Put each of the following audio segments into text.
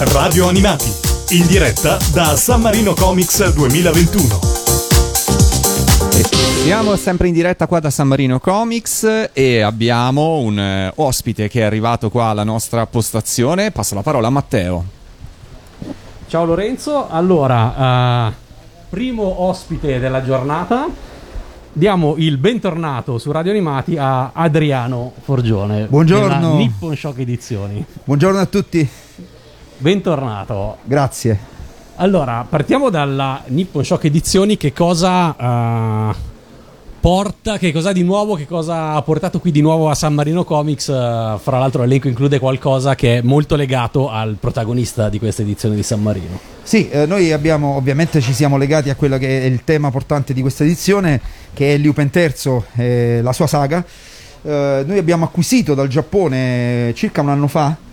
Radio Animati, in diretta da San Marino Comics 2021. Siamo sempre in diretta qua da San Marino Comics e abbiamo un eh, ospite che è arrivato qua alla nostra postazione. Passo la parola a Matteo. Ciao Lorenzo, allora, eh, primo ospite della giornata, diamo il bentornato su Radio Animati a Adriano Forgione. Buongiorno. della Nippon Shock Edizioni. Buongiorno a tutti, Bentornato. grazie. Allora, partiamo dalla Nippon Shock Edizioni, che cosa eh, porta, che cosa di nuovo, che cosa ha portato qui di nuovo a San Marino Comics. eh, fra l'altro l'elenco include qualcosa che è molto legato al protagonista di questa edizione di San Marino. Sì, eh, noi abbiamo ovviamente ci siamo legati a quello che è il tema portante di questa edizione, che è Liupen III e la sua saga. Eh, noi abbiamo acquisito dal Giappone circa un anno fa eh,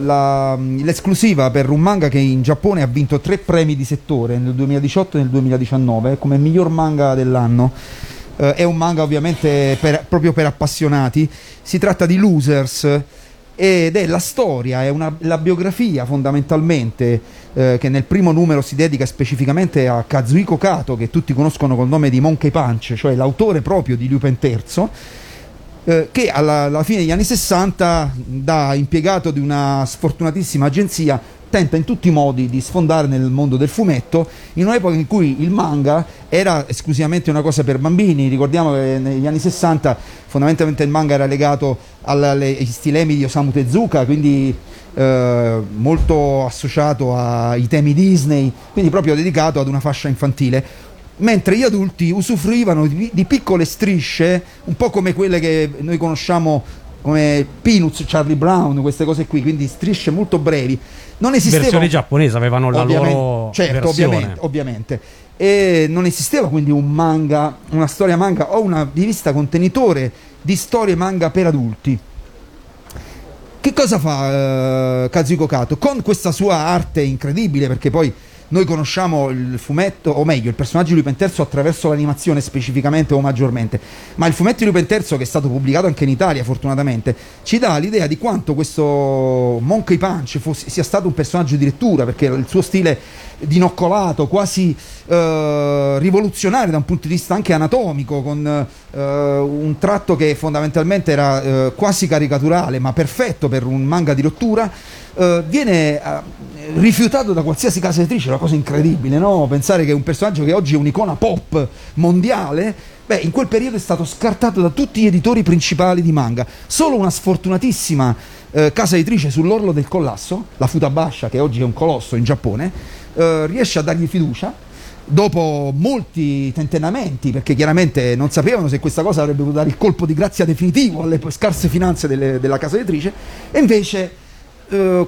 la- l'esclusiva per un manga che in Giappone ha vinto tre premi di settore nel 2018 e nel 2019 come miglior manga dell'anno. Eh, è un manga ovviamente per- proprio per appassionati. Si tratta di Losers ed è la storia, è una- la biografia fondamentalmente eh, che nel primo numero si dedica specificamente a Kazuhiko Kato, che tutti conoscono col nome di Monkey Punch, cioè l'autore proprio di Lupin III, eh, che alla, alla fine degli anni 60, da impiegato di una sfortunatissima agenzia, tenta in tutti i modi di sfondare nel mondo del fumetto in un'epoca in cui il manga era esclusivamente una cosa per bambini. Ricordiamo che negli anni 60 fondamentalmente il manga era legato agli stilemi di Osamu Tezuka, quindi eh, molto associato ai temi Disney, quindi proprio dedicato ad una fascia infantile mentre gli adulti usufruivano di, di piccole strisce, un po' come quelle che noi conosciamo come Peanuts, Charlie Brown, queste cose qui, quindi strisce molto brevi. Non esisteva Versione giapponese, avevano la loro certo, versione. ovviamente, ovviamente. E non esisteva quindi un manga, una storia manga o una rivista contenitore di storie manga per adulti. Che cosa fa eh, Kazuko Kato? Con questa sua arte incredibile, perché poi noi conosciamo il fumetto, o meglio, il personaggio di Lupin III attraverso l'animazione specificamente o maggiormente, ma il fumetto di Lupin III, che è stato pubblicato anche in Italia fortunatamente, ci dà l'idea di quanto questo Monkey Punch fosse- sia stato un personaggio di lettura, perché il suo stile dinoccolato, quasi eh, rivoluzionario da un punto di vista anche anatomico, con eh, un tratto che fondamentalmente era eh, quasi caricaturale, ma perfetto per un manga di rottura, eh, viene eh, rifiutato da qualsiasi casa editrice, è una cosa incredibile, no? Pensare che un personaggio che oggi è un'icona pop mondiale, beh, in quel periodo è stato scartato da tutti gli editori principali di manga. Solo una sfortunatissima eh, casa editrice sull'orlo del collasso, la Futabasha, che oggi è un colosso in Giappone, eh, riesce a dargli fiducia dopo molti tentennamenti, perché chiaramente non sapevano se questa cosa avrebbe potuto dare il colpo di grazia definitivo alle scarse finanze delle- della casa editrice, e invece eh,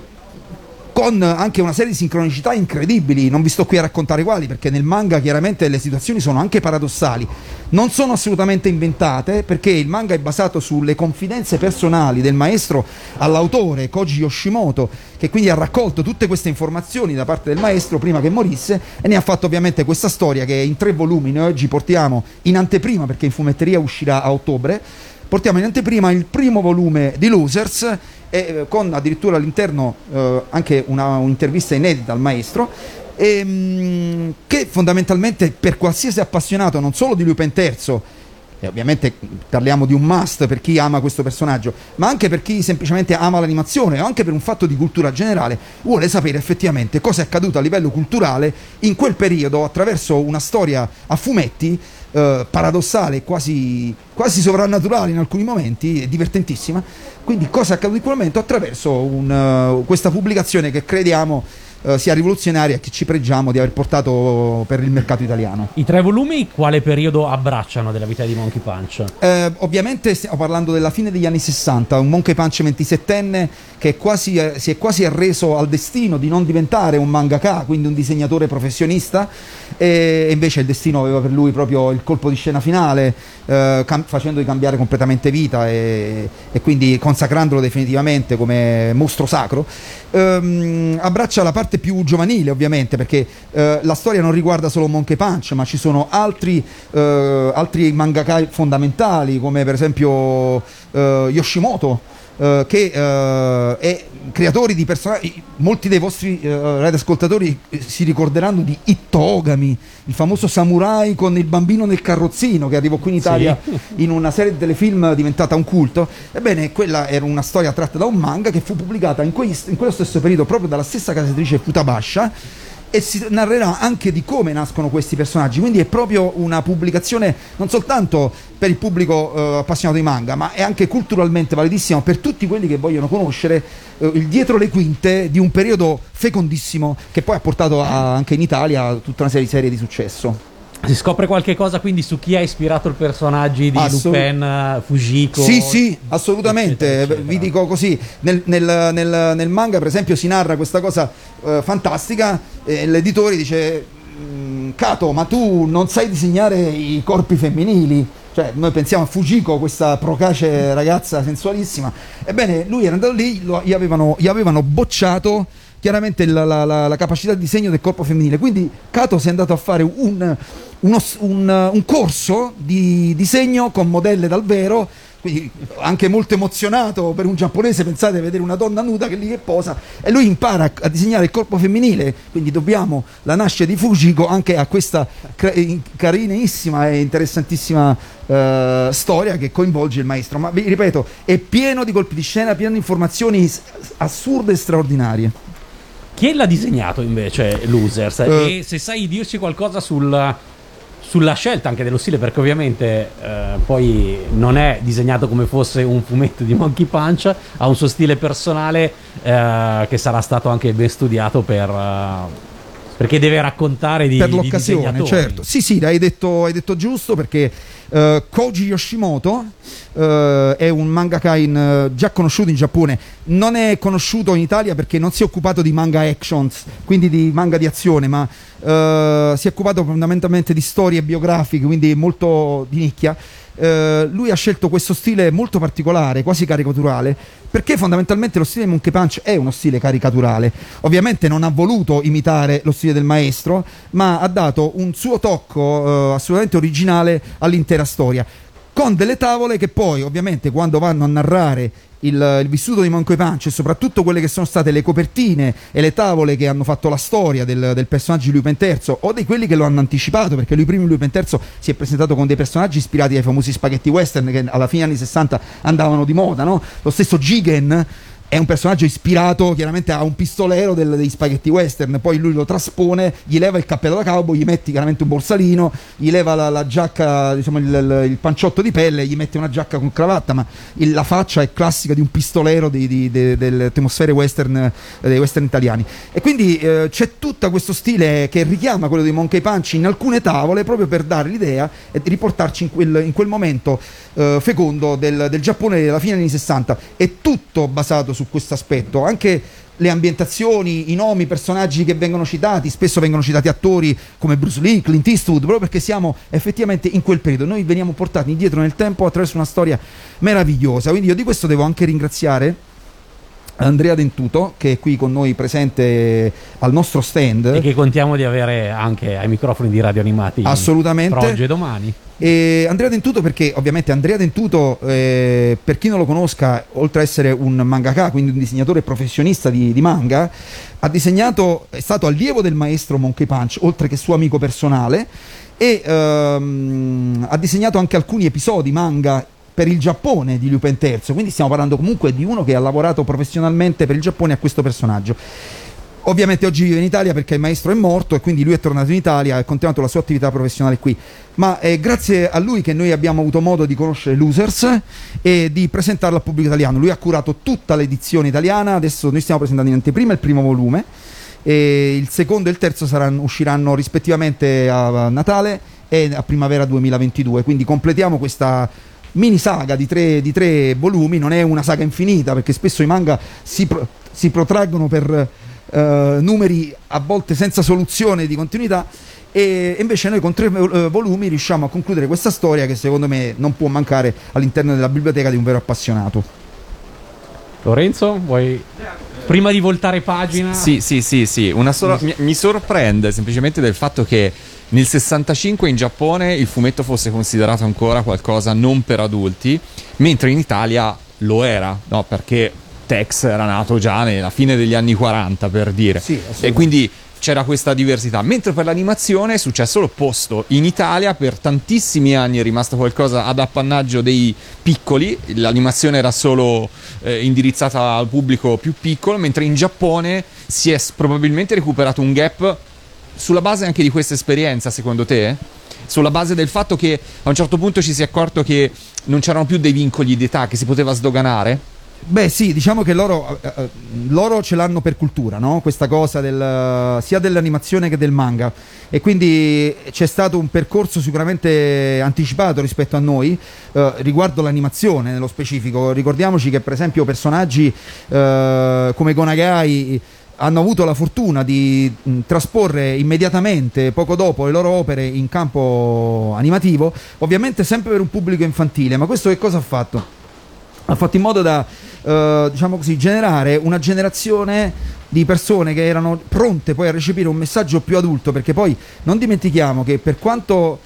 con anche una serie di sincronicità incredibili, non vi sto qui a raccontare quali, perché nel manga chiaramente le situazioni sono anche paradossali, non sono assolutamente inventate, perché il manga è basato sulle confidenze personali del maestro all'autore Koji Yoshimoto, che quindi ha raccolto tutte queste informazioni da parte del maestro prima che morisse e ne ha fatto ovviamente questa storia che in tre volumi, noi oggi portiamo in anteprima perché in fumetteria uscirà a ottobre, portiamo in anteprima il primo volume di Losers e eh, con addirittura all'interno eh, anche una- un'intervista inedita al maestro ehm, che fondamentalmente per qualsiasi appassionato non solo di Lupin III e ovviamente parliamo di un must per chi ama questo personaggio, ma anche per chi semplicemente ama l'animazione o anche per un fatto di cultura generale, vuole sapere effettivamente cosa è accaduto a livello culturale in quel periodo attraverso una storia a fumetti eh, paradossale, quasi, quasi sovrannaturale in alcuni momenti, e divertentissima. Quindi cosa è accaduto in quel momento attraverso un, eh, questa pubblicazione che crediamo eh, sia rivoluzionaria e che ci pregiamo di aver portato per il mercato italiano. I tre volumi quale periodo abbracciano della vita di Monkey Punch? Eh, ovviamente stiamo parlando della fine degli anni 60, un Monkey Punch 27enne che è quasi, eh, si è quasi arreso al destino di non diventare un mangaka, quindi un disegnatore professionista, e e invece il destino aveva per lui proprio il colpo di scena finale, eh, cam- facendogli cambiare completamente vita e, e quindi consacrandolo definitivamente come mostro sacro. Ehm, abbraccia la parte più giovanile ovviamente perché eh, la storia non riguarda solo Monkey Punch ma ci sono altri, eh, altri mangaka fondamentali come per esempio eh, Yoshimoto eh, che eh, è creatori di personaggi. Molti dei vostri eh, radioascoltatori eh, si ricorderanno di Ittogami, il famoso samurai con il bambino nel carrozzino che arrivò qui in Italia in una serie di telefilm diventata un culto. Ebbene, quella era una storia tratta da un manga che fu pubblicata in, quei- in quello stesso periodo proprio dalla stessa casa editrice Futabasha e si narrerà anche di come nascono questi personaggi. Quindi è proprio una pubblicazione non soltanto per il pubblico eh, appassionato di manga, ma è anche culturalmente validissima per tutti quelli che vogliono conoscere eh, il dietro le quinte di un periodo fecondissimo che poi ha portato a- anche in Italia tutta una serie di serie di successo. Si scopre qualche cosa quindi su chi ha ispirato i personaggi di Assolut- Lupin, eh, Fujiko? Sì, sì, assolutamente. eccetera, eccetera. Vi dico così: nel, nel- nel- nel manga, per esempio, si narra questa cosa eh, fantastica. E l'editore dice: "Mm, Kato, ma tu non sai disegnare i corpi femminili? Cioè, noi pensiamo a Fujiko, questa procace ragazza sensualissima. Ebbene, lui era andato lì, lo- gli, avevano, gli avevano bocciato chiaramente la, la- la- la capacità di disegno del corpo femminile. Quindi Kato si è andato a fare un, uno un, un corso di disegno con modelle dal vero. Quindi anche molto emozionato per un giapponese, pensate vedere una donna nuda che lì che posa e lui impara a, a disegnare il corpo femminile, quindi dobbiamo la nascita di Fujiko anche a questa carinissima e interessantissima eh, storia che coinvolge il maestro. Ma vi ripeto, è pieno di colpi di scena, pieno di informazioni assurde e straordinarie. Chi l'ha disegnato invece Losers? Eh. e se sai dirci qualcosa sul- sulla scelta anche dello stile, perché ovviamente eh, poi non è disegnato come fosse un fumetto di Monkey Punch, ha un suo stile personale eh, che sarà stato anche ben studiato per, eh, perché deve raccontare di, per di l'occasione, disegnatori. certo. Sì, sì, hai detto, hai detto giusto perché eh, Koji Yoshimoto eh, è un mangaka in, eh, già conosciuto in Giappone, non è conosciuto in Italia perché non si è occupato di manga actions, quindi di manga di azione, ma si è occupato fondamentalmente di storie biografiche, quindi molto di nicchia. Eh, lui ha scelto questo stile molto particolare, quasi caricaturale, perché fondamentalmente lo stile di Monkey Punch è uno stile caricaturale. Ovviamente non ha voluto imitare lo stile del maestro, ma ha dato un suo tocco eh, assolutamente originale all'intera storia. Con delle tavole che poi, ovviamente, quando vanno a narrare il, il vissuto di Monkey Punch e soprattutto quelle che sono state le copertine e le tavole che hanno fatto la storia del, del personaggio di Lupin III o di quelli che lo hanno anticipato perché lui prima Lupin III si è presentato con dei personaggi ispirati ai famosi spaghetti western che alla fine anni 60 andavano di moda no? lo stesso Jigen è un personaggio ispirato chiaramente a un pistolero del- degli spaghetti western, poi lui lo traspone, gli leva il cappello da cowboy, gli metti chiaramente un borsalino, gli leva la, la giacca, diciamo il, il- panciotto di pelle, gli mette una giacca con cravatta, ma il- la faccia è classica di un pistolero di- di- de- delle atmosfere western, eh, dei western italiani. E quindi eh, c'è tutto questo stile che richiama quello di Monkey Punch in alcune tavole proprio per dare l'idea e riportarci in quel, in quel momento eh, fecondo del, del Giappone della fine degli anni 60. È tutto basato questo aspetto, anche le ambientazioni, i nomi, i personaggi che vengono citati, spesso vengono citati attori come Bruce Lee, Clint Eastwood, proprio perché siamo effettivamente in quel periodo. Noi veniamo portati indietro nel tempo attraverso una storia meravigliosa. Quindi io di questo devo anche ringraziare Andrea Dentuto, che è qui con noi presente al nostro stand. E che contiamo di avere anche ai microfoni di radio animati Assolutamente. tra oggi e domani. E Andrea Dentuto perché ovviamente Andrea Dentuto, eh, per chi non lo conosca, oltre a essere un mangaka, quindi un disegnatore professionista di, di manga, ha disegnato, è stato allievo del maestro Monkey Punch, oltre che suo amico personale, e ehm, ha disegnato anche alcuni episodi manga per il Giappone di Lupin III, quindi stiamo parlando comunque di uno che ha lavorato professionalmente per il Giappone a questo personaggio. Ovviamente oggi vive in Italia perché il maestro è morto e quindi lui è tornato in Italia e ha continuato la sua attività professionale qui. Ma è grazie a lui che noi abbiamo avuto modo di conoscere Losers e di presentarlo al pubblico italiano. Lui ha curato tutta l'edizione italiana, adesso noi stiamo presentando in anteprima il primo volume e il secondo e il terzo saranno- usciranno rispettivamente a Natale e a primavera 2022, quindi completiamo questa mini saga di tre, di tre volumi, non è una saga infinita perché spesso i manga si, pro- si protraggono per eh, numeri a volte senza soluzione di continuità e invece noi con tre eh, volumi riusciamo a concludere questa storia che secondo me non può mancare all'interno della biblioteca di un vero appassionato. Lorenzo, vuoi prima di voltare pagina? Sì, sì, sì, sì. Una sola- mi, mi sorprende semplicemente del fatto che nel 65 in Giappone il fumetto fosse considerato ancora qualcosa non per adulti, mentre in Italia lo era, no? Perché Tex era nato già nella fine degli anni 40, per dire. Sì, e quindi c'era questa diversità. Mentre per l'animazione è successo l'opposto. In Italia per tantissimi anni è rimasto qualcosa ad appannaggio dei piccoli, l'animazione era solo eh, indirizzata al pubblico più piccolo, mentre in Giappone si è probabilmente recuperato un gap sulla base anche di questa esperienza, secondo te? Sulla base del fatto che a un certo punto ci si è accorto che non c'erano più dei vincoli di età, che si poteva sdoganare? Beh, sì, diciamo che loro, eh, eh, loro ce l'hanno per cultura, no? Questa cosa del, sia dell'animazione che del manga. E quindi c'è stato un percorso sicuramente anticipato rispetto a noi eh, riguardo l'animazione nello specifico. Ricordiamoci che, per esempio, personaggi eh, come Gonagai hanno avuto la fortuna di mh, trasporre immediatamente, poco dopo, le loro opere in campo animativo, ovviamente sempre per un pubblico infantile. Ma questo che cosa ha fatto? Ha fatto in modo da eh, diciamo così generare una generazione di persone che erano pronte poi a recepire un messaggio più adulto perché poi non dimentichiamo che per quanto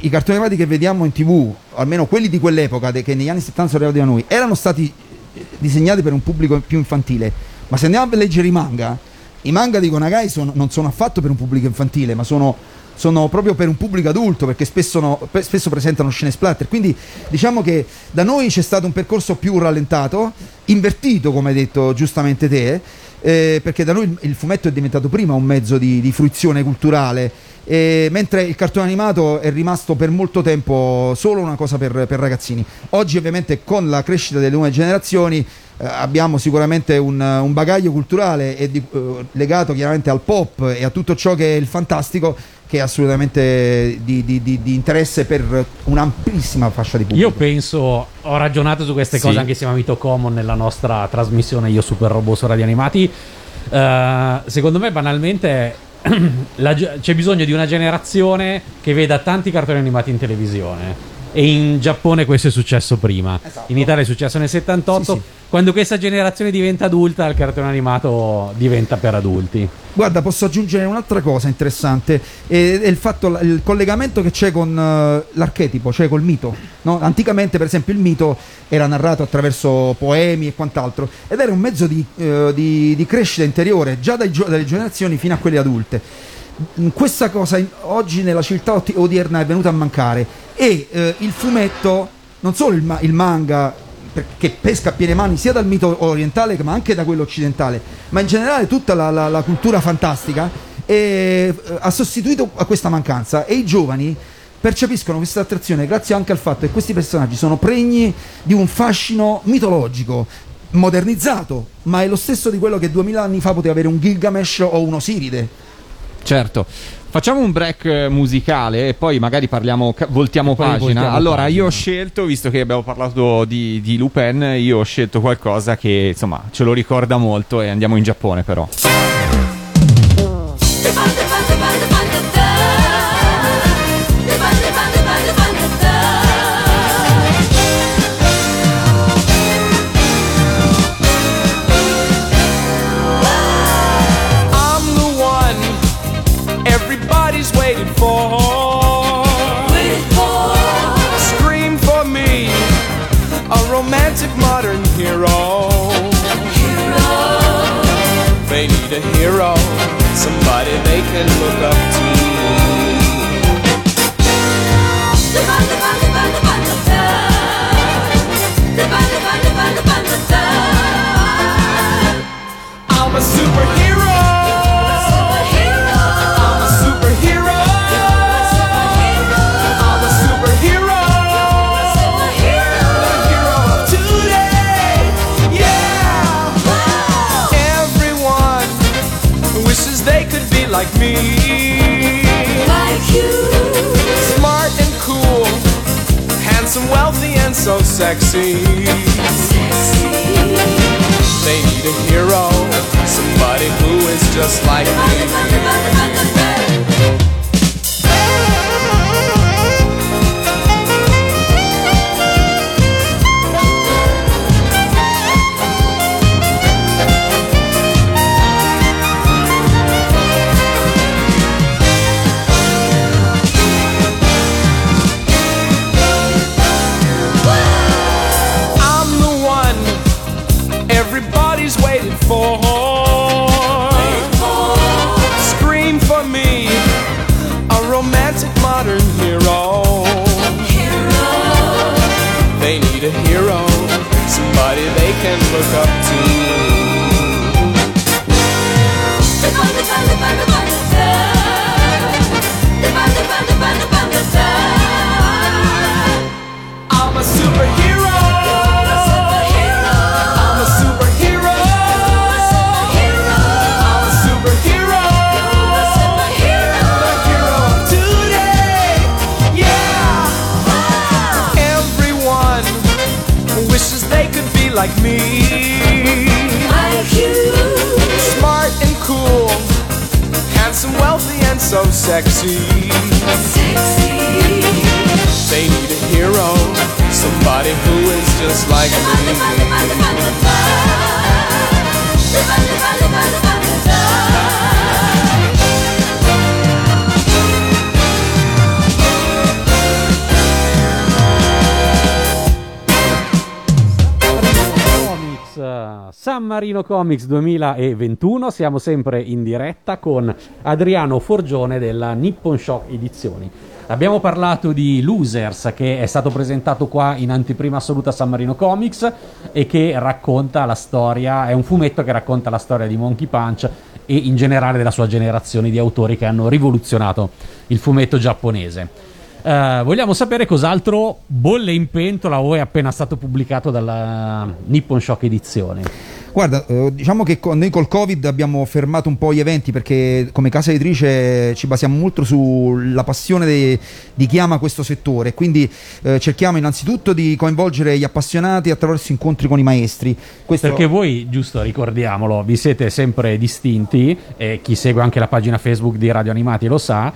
i cartoni animati che vediamo in tv almeno quelli di quell'epoca che negli anni 70 sono arrivati da noi erano stati eh, disegnati per un pubblico più infantile. Ma se andiamo a leggere i manga i manga di Gonagai sono- non sono affatto per un pubblico infantile ma sono sono proprio per un pubblico adulto perché spesso, no- pe- spesso presentano scene splatter. Quindi diciamo che da noi c'è stato un percorso più rallentato, invertito come hai detto giustamente te, eh, perché da noi il- fumetto è diventato prima un mezzo di, di fruizione culturale, eh, mentre il cartone animato è rimasto per molto tempo solo una cosa per, per ragazzini. Oggi ovviamente con la crescita delle nuove generazioni eh, abbiamo sicuramente un, un bagaglio culturale di- eh, legato chiaramente al pop e a tutto ciò che è il fantastico che è assolutamente di, di- di- di interesse per un'amplissima fascia di pubblico. Io penso, ho ragionato su queste Sì. cose anche insieme a Mito Common nella nostra trasmissione Io Super Robot su Radio Animati. Eh, secondo me, banalmente, la c'è bisogno di una generazione che veda tanti cartoni animati in televisione. E in Giappone questo è successo prima. Esatto. In Italia è successo nel 78. Sì, sì. Quando questa generazione diventa adulta, il cartone animato diventa per adulti. Guarda, posso aggiungere un'altra cosa interessante, eh, è il fatto, il collegamento che c'è con eh, l'archetipo, cioè col mito. no? Anticamente, per esempio, il mito era narrato attraverso poemi e quant'altro, ed era un mezzo di, eh, di- di crescita interiore, già dai dalle generazioni fino a quelle adulte. Questa cosa oggi nella oti- odierna è venuta a mancare e eh, il fumetto, non solo il, il manga, che pesca a piene mani sia dal mito orientale ma anche da quello occidentale, ma in generale tutta la, la- la cultura fantastica eh, ha sostituito a questa mancanza e i giovani percepiscono questa attrazione grazie anche al fatto che questi personaggi sono pregni di un fascino mitologico modernizzato, ma è lo stesso di quello che duemila anni fa poteva avere un Gilgamesh o un Osiride. Certo. Facciamo un break eh, musicale e poi magari parliamo, voltiamo poi pagina. voltiamo allora, pagina. io ho scelto, visto che abbiamo parlato di, di Lupin, io ho scelto qualcosa che insomma ce lo ricorda molto e andiamo in Giappone però. I'm a superhero. Wealthy, and so sexy. They need a hero. Somebody who is just like me. need a hero, somebody they can look up to. Is just like me. San Marino Comics 2021, siamo sempre in diretta con Adriano Forgione della Nippon Shock Edizioni. Abbiamo parlato di Losers che è stato presentato qua in anteprima assoluta a San Marino Comics e che racconta la storia, è un fumetto che racconta la storia di Monkey Punch e in generale della sua generazione di autori che hanno rivoluzionato il fumetto giapponese. Eh, vogliamo sapere cos'altro bolle in pentola o è appena stato pubblicato dalla Nippon Shock Edizioni. Guarda, eh, diciamo che noi col Covid abbiamo fermato un po' gli eventi perché come casa editrice ci basiamo molto sulla passione de- di chi ama questo settore, quindi eh, cerchiamo innanzitutto di coinvolgere gli appassionati attraverso incontri con i maestri. Questo- Perché voi, giusto, ricordiamolo, vi siete sempre distinti, e chi segue anche la pagina Facebook di Radio Animati lo sa,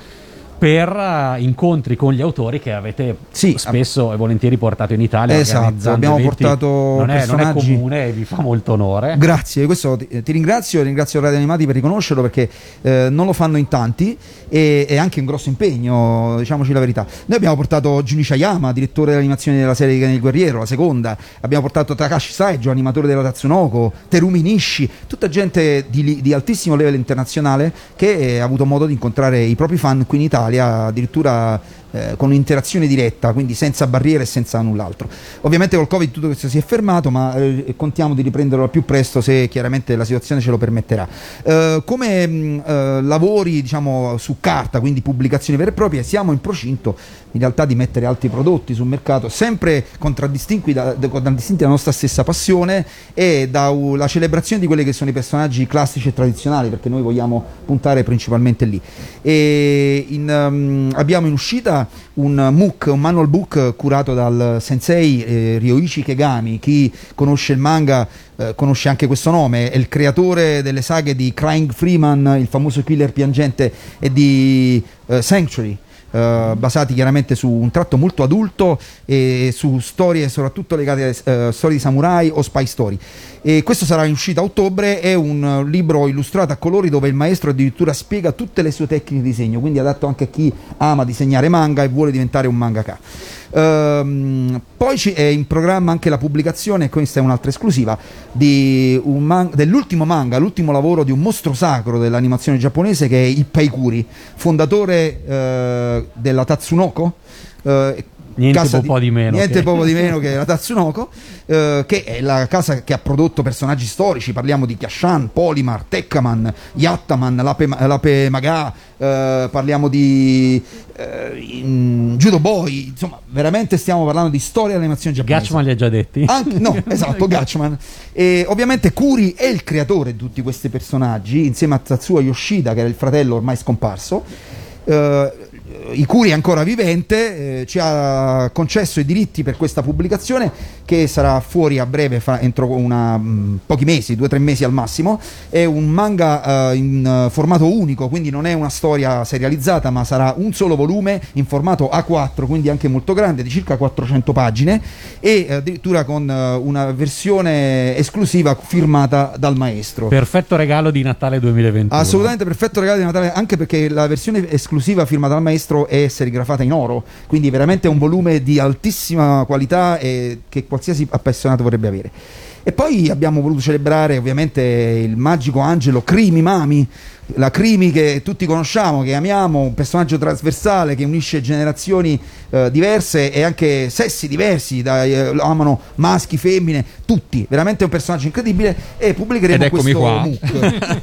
per eh, incontri con gli autori che avete Sì, spesso e volentieri portato in Italia. Esatto, abbiamo eventi. portato non è, non è comune e vi fa molto onore. Grazie, questo ti, ti ringrazio, ringrazio Radio Animati per riconoscerlo perché eh, non lo fanno in tanti e è anche un grosso impegno, diciamoci la verità. Noi abbiamo portato Junichi Ayama, direttore dell'animazione della serie Ken il Guerriero, la seconda, abbiamo portato Takashi Saijo, animatore della Tatsunoko, Terumi Nishi, tutta gente di, di altissimo livello internazionale che eh, ha avuto modo di incontrare i propri fan qui in Italia, addirittura eh, con un'interazione diretta, quindi senza barriere e senza null'altro. Ovviamente col Covid tutto questo si è fermato, ma eh, contiamo di riprenderlo al più presto se chiaramente la situazione ce lo permetterà. Eh, come mh, eh, lavori diciamo su carta, quindi pubblicazioni vere e proprie, siamo in procinto in realtà di mettere altri prodotti sul mercato, sempre contraddistinti, da, contraddistinti dalla nostra stessa passione e dalla celebrazione di quelli che sono i personaggi classici e tradizionali, perché noi vogliamo puntare principalmente lì. In, um, abbiamo in uscita un MOOC, un manual book curato dal sensei eh, Ryoichi Kegami. Chi conosce il manga eh, conosce anche questo nome, è il creatore delle saghe di Crying Freeman, il famoso killer piangente, e di eh, Sanctuary. Eh, basati chiaramente su un tratto molto adulto e su storie soprattutto legate a eh, storie di samurai o spy story. E questo sarà in uscita a ottobre, è un libro illustrato a colori dove il maestro addirittura spiega tutte le sue tecniche di disegno, quindi adatto anche a chi ama disegnare manga e vuole diventare un mangaka. Ehm, poi è in programma anche la pubblicazione, questa è un'altra esclusiva, un man- dell'ultimo manga, l'ultimo lavoro di un mostro sacro dell'animazione giapponese che è Ippei Kuri, fondatore eh, della Tatsunoko. eh, Niente casa po' di meno Niente che- poco di meno che la Tatsunoko, eh, che è la casa che ha prodotto personaggi storici. Parliamo di Kashan, Polimar, Tekkaman, Yattaman, Lape, Lape Maga, eh, parliamo di eh, Judo Boy. Insomma, veramente stiamo parlando di storia dell'animazione giapponese. Gatchman li ha già detti. Anche- no, esatto, Gatchman. E ovviamente Kuri è il creatore di tutti questi personaggi, insieme a Tatsuo Yoshida, che era il fratello ormai scomparso. Eh, i Curi è ancora vivente, eh, ci ha concesso i diritti per questa pubblicazione che sarà fuori a breve, fra- entro una, mh, pochi mesi, due o tre mesi al massimo. È un manga eh, in eh, formato unico, quindi non è una storia serializzata, ma sarà un solo volume in formato A4, quindi anche molto grande, di circa 400 pagine e eh, addirittura con eh, una versione esclusiva firmata dal maestro. Perfetto regalo di Natale 2021. Assolutamente perfetto regalo di Natale, anche perché la versione esclusiva firmata dal maestro è serigrafata in oro, quindi veramente è un volume di altissima qualità e che qualsiasi appassionato vorrebbe avere. E poi abbiamo voluto celebrare ovviamente il magico angelo Crimi Mami, la Crimi che tutti conosciamo, che amiamo, un personaggio trasversale che unisce generazioni eh, diverse e anche sessi diversi, da, eh, lo amano maschi, femmine, tutti, veramente un personaggio incredibile e pubblicheremo questo qua. MOOC.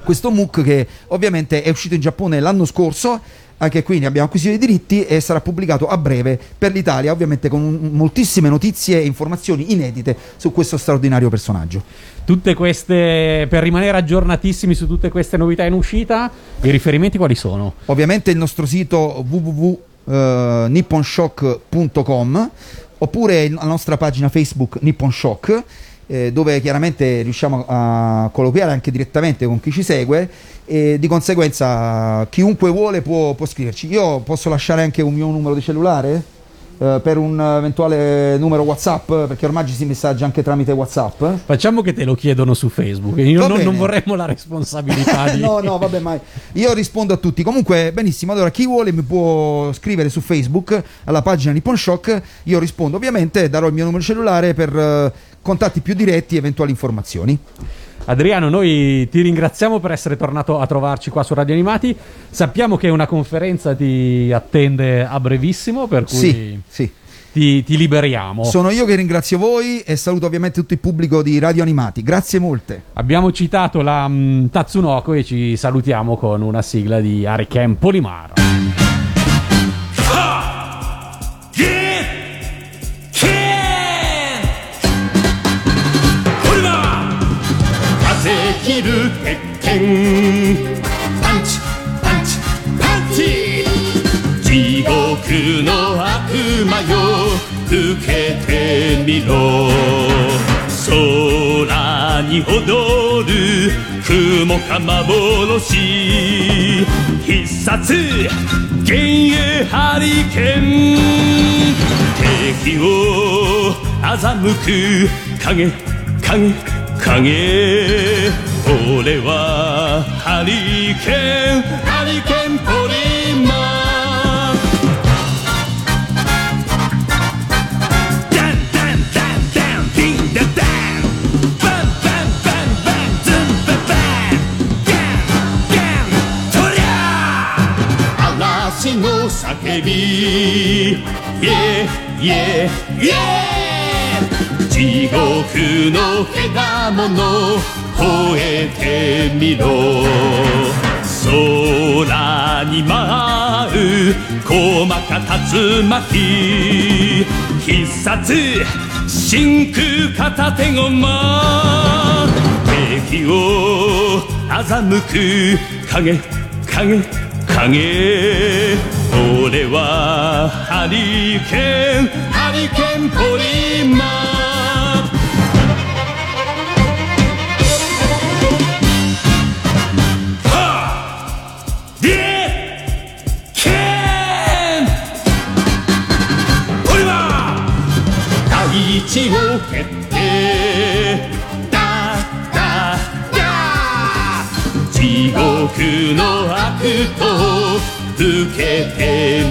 questo MOOC che ovviamente è uscito in Giappone l'anno scorso anche qui ne abbiamo acquisito i diritti e sarà pubblicato a breve per l'Italia, ovviamente con moltissime notizie e informazioni inedite su questo straordinario personaggio. Tutte queste, per rimanere aggiornatissimi su tutte queste novità in uscita, i riferimenti quali sono? Ovviamente il nostro sito www.nipponshock.com oppure il- la nostra pagina Facebook Nippon Shock eh, dove chiaramente riusciamo a colloquiare anche direttamente con chi ci segue e di conseguenza chiunque vuole può, può scriverci. Io posso lasciare anche un mio numero di cellulare eh, per un eventuale numero WhatsApp perché ormai ci si messaggia anche tramite WhatsApp. Facciamo che te lo chiedono su Facebook. Io non, non vorremmo la responsabilità di. no, no, vabbè, ma io rispondo a tutti. Comunque, benissimo. Allora, chi vuole mi può scrivere su Facebook alla pagina Nippon Shock. Io rispondo, ovviamente, darò il mio numero cellulare per eh, contatti più diretti e eventuali informazioni. Adriano, noi ti ringraziamo per essere tornato a trovarci qua su Radio Animati. Sappiamo che una conferenza ti attende a brevissimo, per cui Sì, sì. ti, ti liberiamo. Sono io che ringrazio voi e saluto ovviamente tutto il pubblico di Radio Animati. Grazie molte. Abbiamo citato la mm, Tatsunoko e ci salutiamo con una sigla di Ariken Polimaro. パンチパンチパンチ。地獄の悪魔よ受けてみろ。空に踊る雲か幻。必殺幻影ハリケーン。敵を欺く影影影。俺はハリケーンハリケーンポリマーダンダンダンダンディンダダンバンバンバンバンズンババンガンガンとりゃ嵐の叫びイエイエイエ地獄のけだもの吠えそみろ。空に舞う細か竜巻。必殺真空片手駒。敵を欺く影影影。俺はハリケーンハリケーンポリマン足を蹴っダダダ。地獄の悪と受けて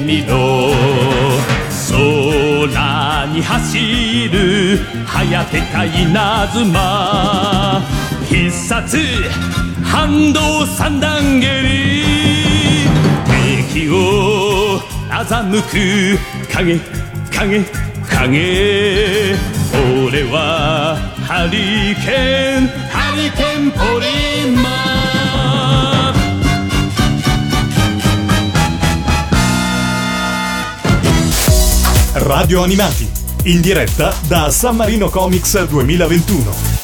みろ。空に走る早手か稲妻。必殺反動三段蹴り。敵を欺く影影。Radio Animati, in diretta da San Marino Comics 2021.